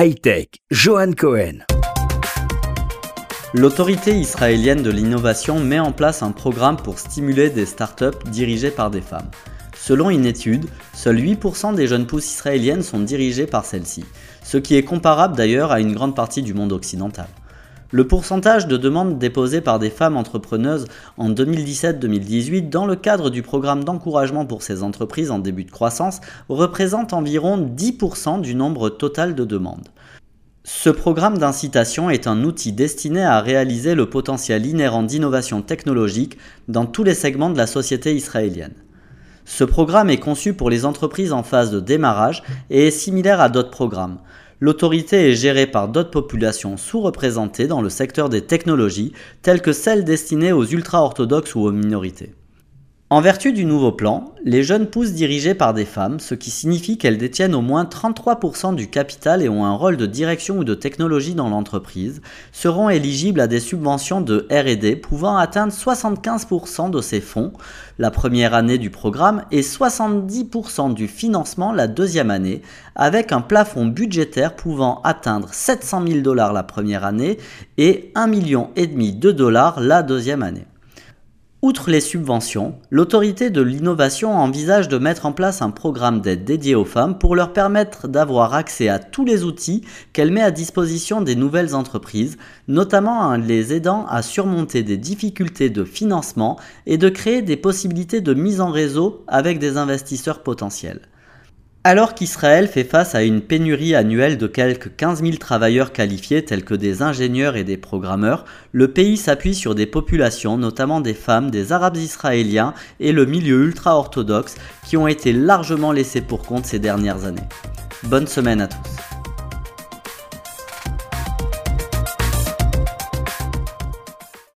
Hightech, Johan Cohen. L'autorité israélienne de l'innovation met en place un programme pour stimuler des startups dirigées par des femmes. Selon une étude, seuls 8% des jeunes pousses israéliennes sont dirigées par celles-ci, ce qui est comparable d'ailleurs à une grande partie du monde occidental. Le pourcentage de demandes déposées par des femmes entrepreneuses en 2017-2018 dans le cadre du programme d'encouragement pour ces entreprises en début de croissance représente environ 10% du nombre total de demandes. Ce programme d'incitation est un outil destiné à réaliser le potentiel inhérent d'innovation technologique dans tous les segments de la société israélienne. Ce programme est conçu pour les entreprises en phase de démarrage et est similaire à d'autres programmes. L'autorité est gérée par d'autres populations sous-représentées dans le secteur des technologies, telles que celles destinées aux ultra-orthodoxes ou aux minorités. En vertu du nouveau plan, les jeunes pousses dirigées par des femmes, ce qui signifie qu'elles détiennent au moins 33% du capital et ont un rôle de direction ou de technologie dans l'entreprise, seront éligibles à des subventions de RD pouvant atteindre 75% de ces fonds la première année du programme et 70% du financement la deuxième année, avec un plafond budgétaire pouvant atteindre 700 000 dollars la première année et 1,5 million de dollars la deuxième année. Outre les subventions, l'autorité de l'innovation envisage de mettre en place un programme d'aide dédié aux femmes pour leur permettre d'avoir accès à tous les outils qu'elle met à disposition des nouvelles entreprises, notamment en les aidant à surmonter des difficultés de financement et de créer des possibilités de mise en réseau avec des investisseurs potentiels. Alors qu'Israël fait face à une pénurie annuelle de quelques 15 000 travailleurs qualifiés tels que des ingénieurs et des programmeurs, le pays s'appuie sur des populations, notamment des femmes, des Arabes israéliens et le milieu ultra-orthodoxe qui ont été largement laissés pour compte ces dernières années. Bonne semaine à tous.